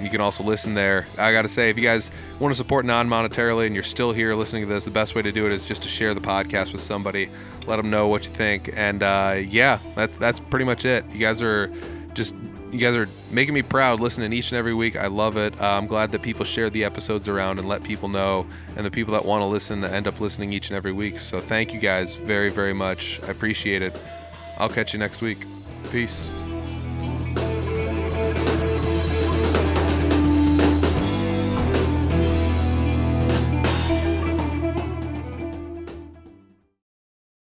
You can also listen there. I got to say, if you guys want to support non monetarily and you're still here listening to this, the best way to do it is just to share the podcast with somebody. Let them know what you think. And uh, yeah, that's that's pretty much it. You guys are just you guys are making me proud listening each and every week. I love it. Uh, I'm glad that people share the episodes around and let people know, and the people that want to listen end up listening each and every week. So thank you guys very, very much. I appreciate it. I'll catch you next week. Peace.